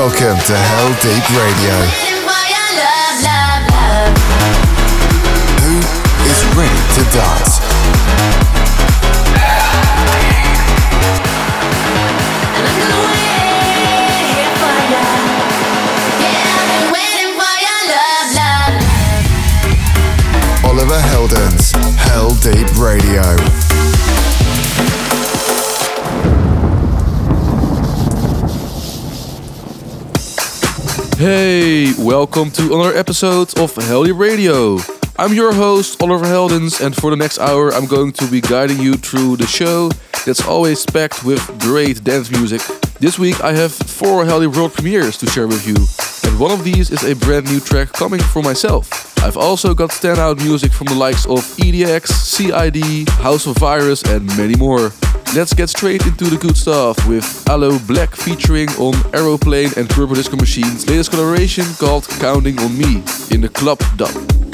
Welcome to Hell Deep Radio. Who is ready to dance? Oliver Heldens, Heldeep Radio. Hey, welcome to another episode of Heldeep Radio. I'm your host, Oliver Heldens, and for the next hour, I'm going to be guiding you through the show that's always packed with great dance music. This week, I have four Heldeep world premieres to share with you, and one of these is a brand new track coming from myself. I've also got standout music from the likes of EDX, CID, House of Virus, and many more. Let's get straight into the good stuff with Aloe Blacc featuring on Aeroplane and Turbo Disco Machine's latest collaboration called Counting on Me in the club dub.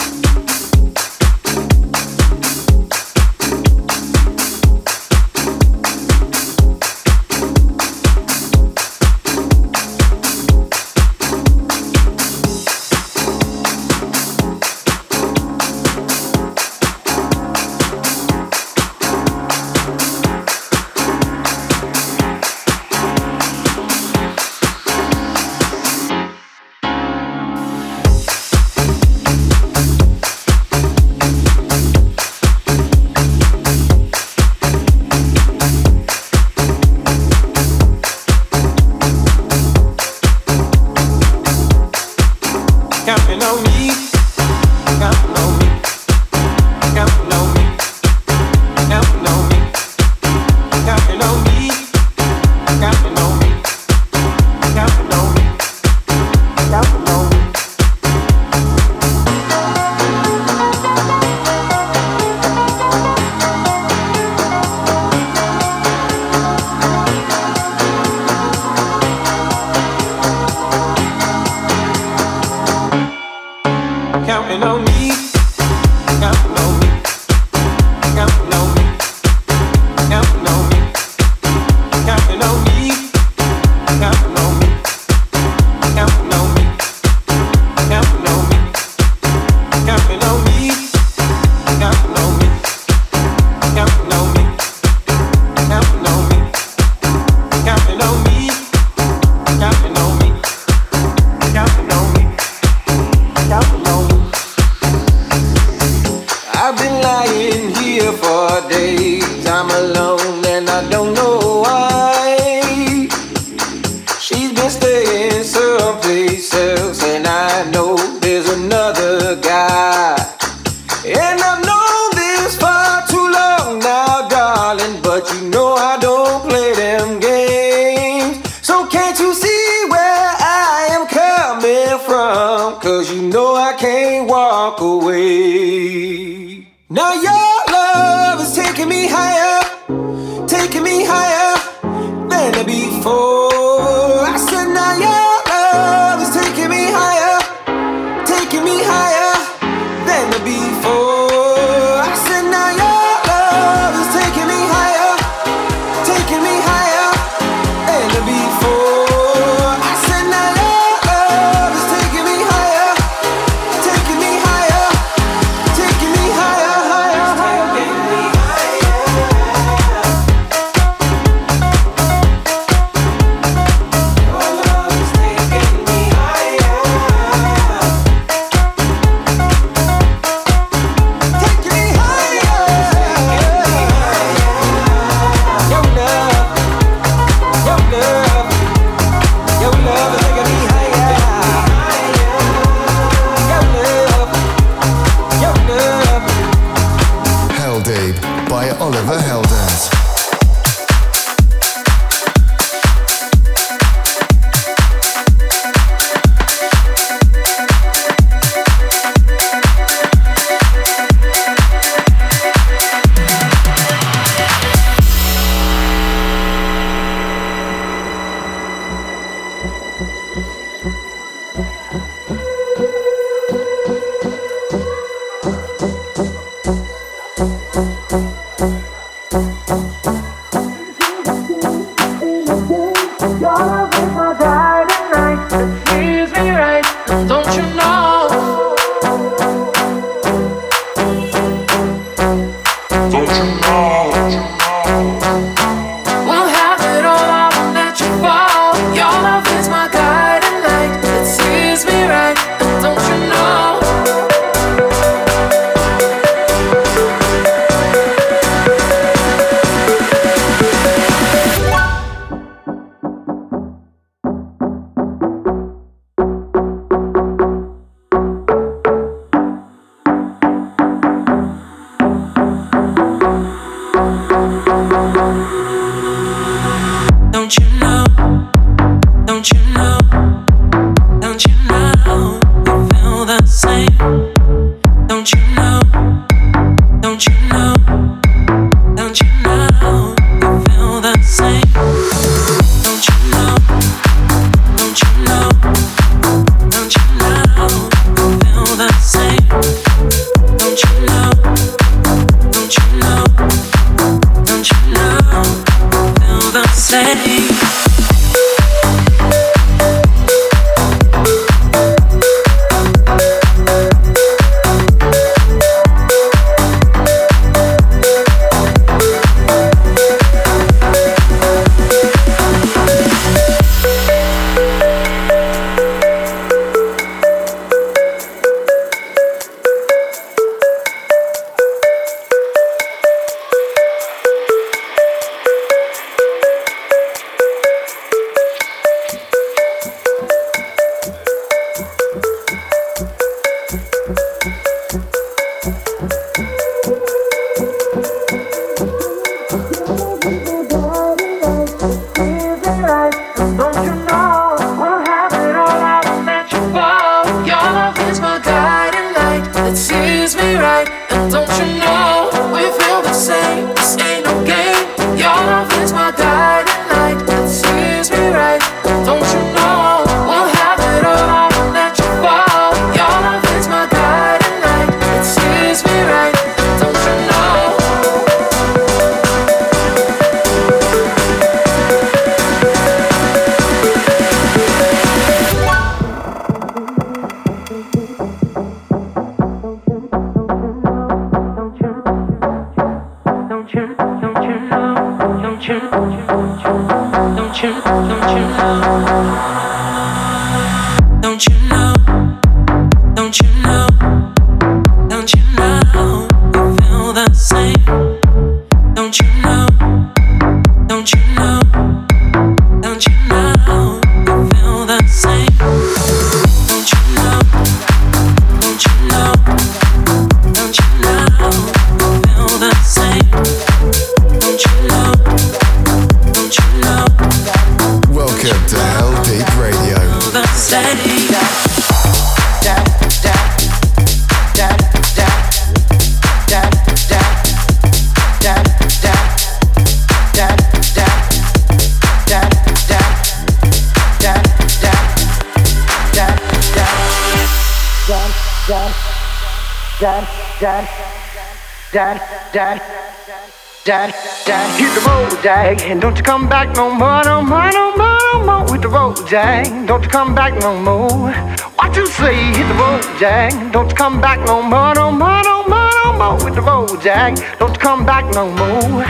Jack, and don't you come back no more, no more, no more, no more. Hit the road, Jack, don't you come back no more. What you say? Hit the road, Jack, don't you come back no more, no more, no more, no more. Hit the road, Jack, don't you come back no more.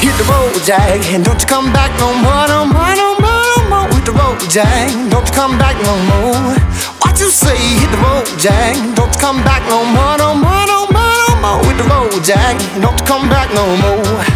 Hit the road, Jack, and don't you come back no more, no more, no more, no more. Hit the road, Jack, don't you come back no more. What you say? Hit the road, Jack, don't you come back no more, no more, no more no more with the road, Jack. Don't you come back no more.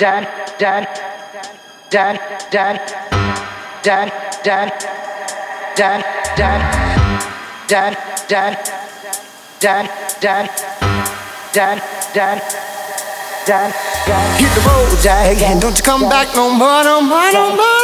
Dad, dad, dad, dad, dad, dad, dad, dad, dad, dad, dad, dad, dad, dad. Dad, dad. Hit the road, Jack, and don't you come back no more, no more, no more,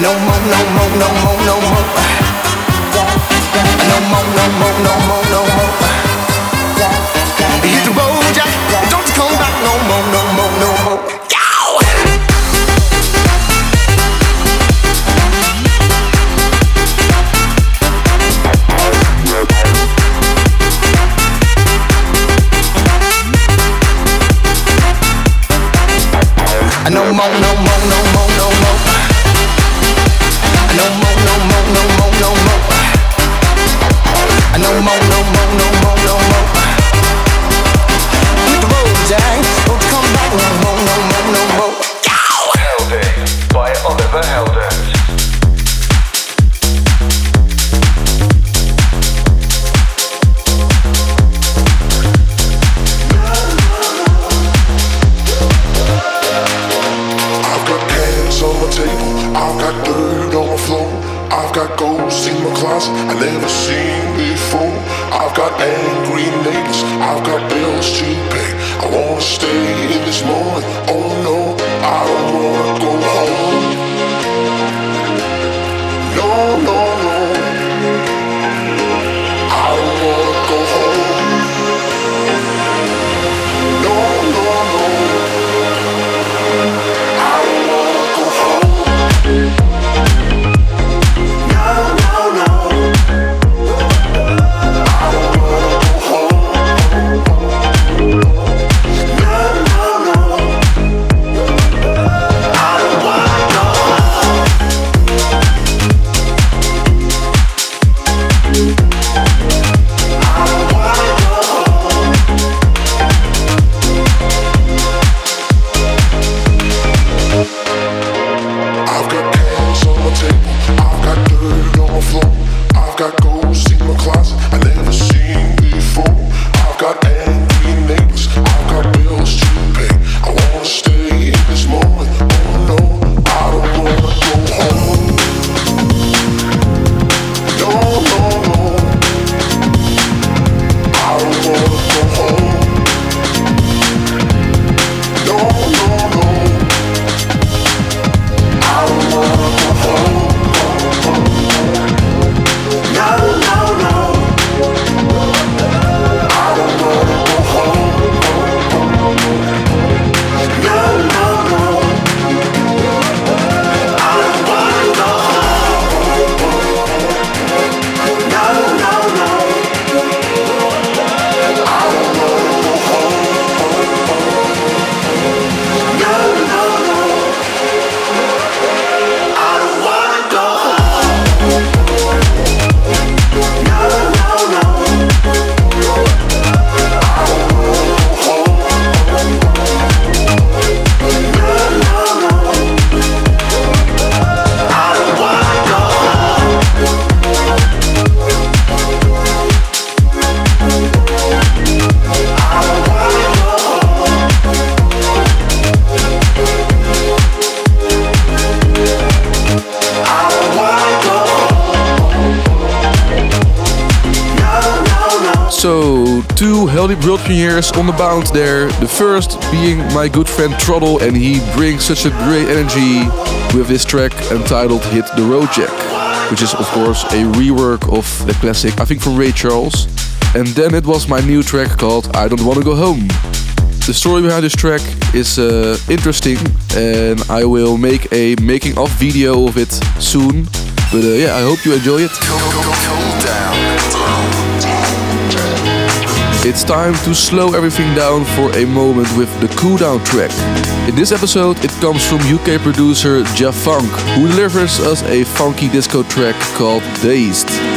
No more, no more, no more, no more. No more, no more, no more, no more. Hit the road, Jack. Don't come back The first being my good friend Throttle, and he brings such a great energy with this track entitled Hit the Road Jack, which is, of course, a rework of the classic, I think, from Ray Charles. And then it was my new track called I Don't Wanna Go Home. The story behind this track is uh, interesting, and I will make a making of video of it soon. But uh, yeah, I hope you enjoy it. It's time to slow everything down for a moment with the cool down track. In this episode, it comes from UK producer Jeff Funk, who delivers us a funky disco track called Dazed.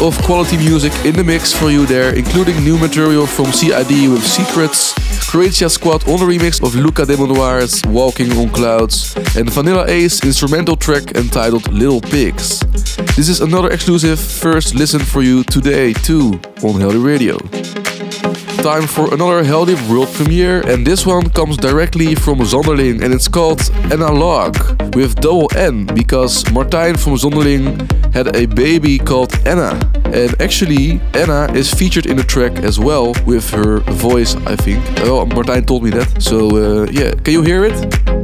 Of quality music in the mix for you there, including new material from CID with Secrets, Croatia Squad on the remix of Luca Debonaire's Walking on Clouds, and Vanilla Ace instrumental track entitled Little Pigs. This is another exclusive first listen for you today too on Heldeep Radio. Time for another Heldeep world premiere, and this one comes directly from Zonderling, and it's called Annalog with double N because Martijn from Zonderling had a baby called Anna. And actually, Anna is featured in the track as well with her voice, I think. Oh, Martijn told me that. So, uh, yeah, can you hear it?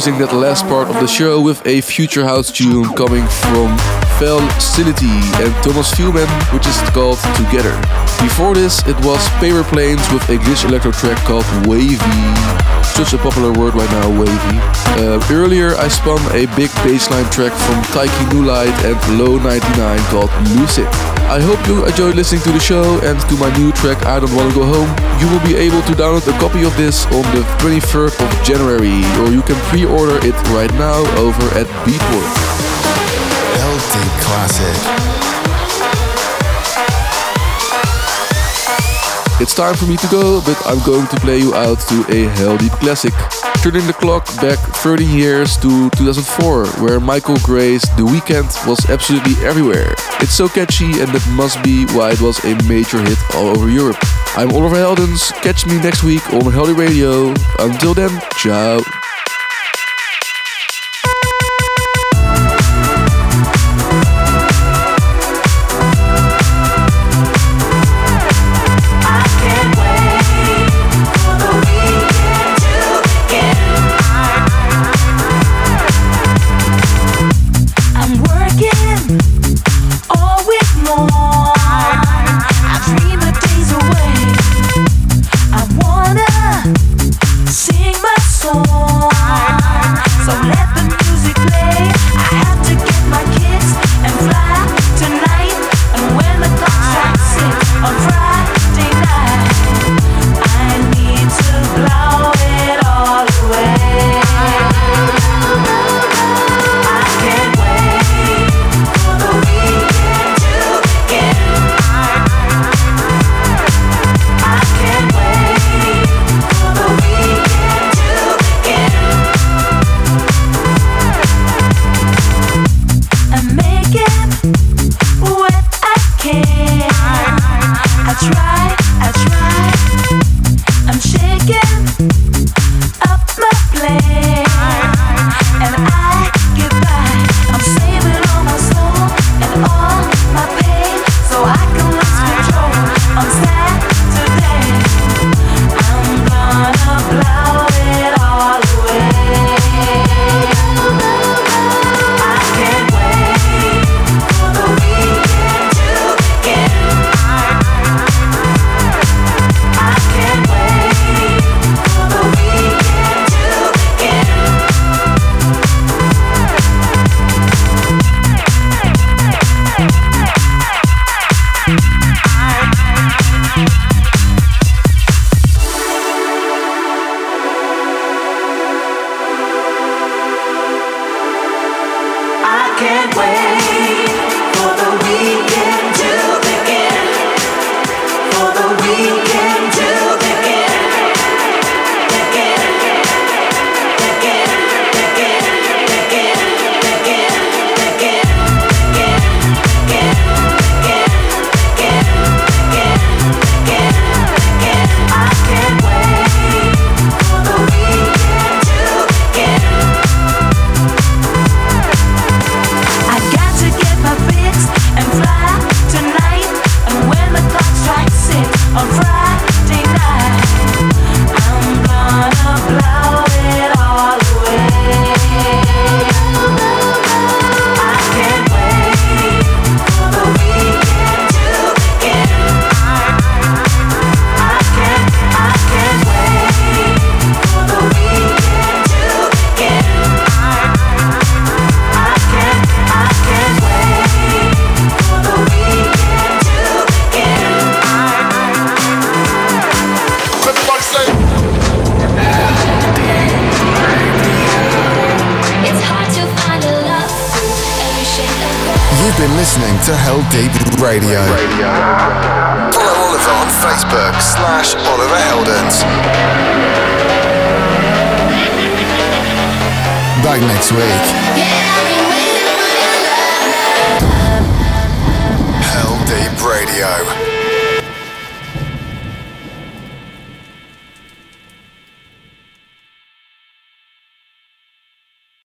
Closing that last part of the show with a future house tune coming from Facility and Thomas Fuhlman, which is called Together. Before this, it was Paper Planes with a glitch electro track called Wavy. Such a popular word right now, wavy. Uh, earlier, I spun a big bassline track from Taiki Nulight and Low 99 called Lucid. I hope you enjoyed listening to the show and to my new track I Don't Wanna Go Home. You will be able to download a copy of this on the 23rd of January, or you can pre-order it right now over at Beatport. Deep Classic. It's time for me to go, but I'm going to play you out to a Heldeep classic. Turning the clock back 30 years to 2004, where Michael Gray's The Weekend was absolutely everywhere. It's so catchy, and that must be why it was a major hit all over Europe. I'm Oliver Heldens. Catch me next week on Heldeep Radio. Until then, ciao.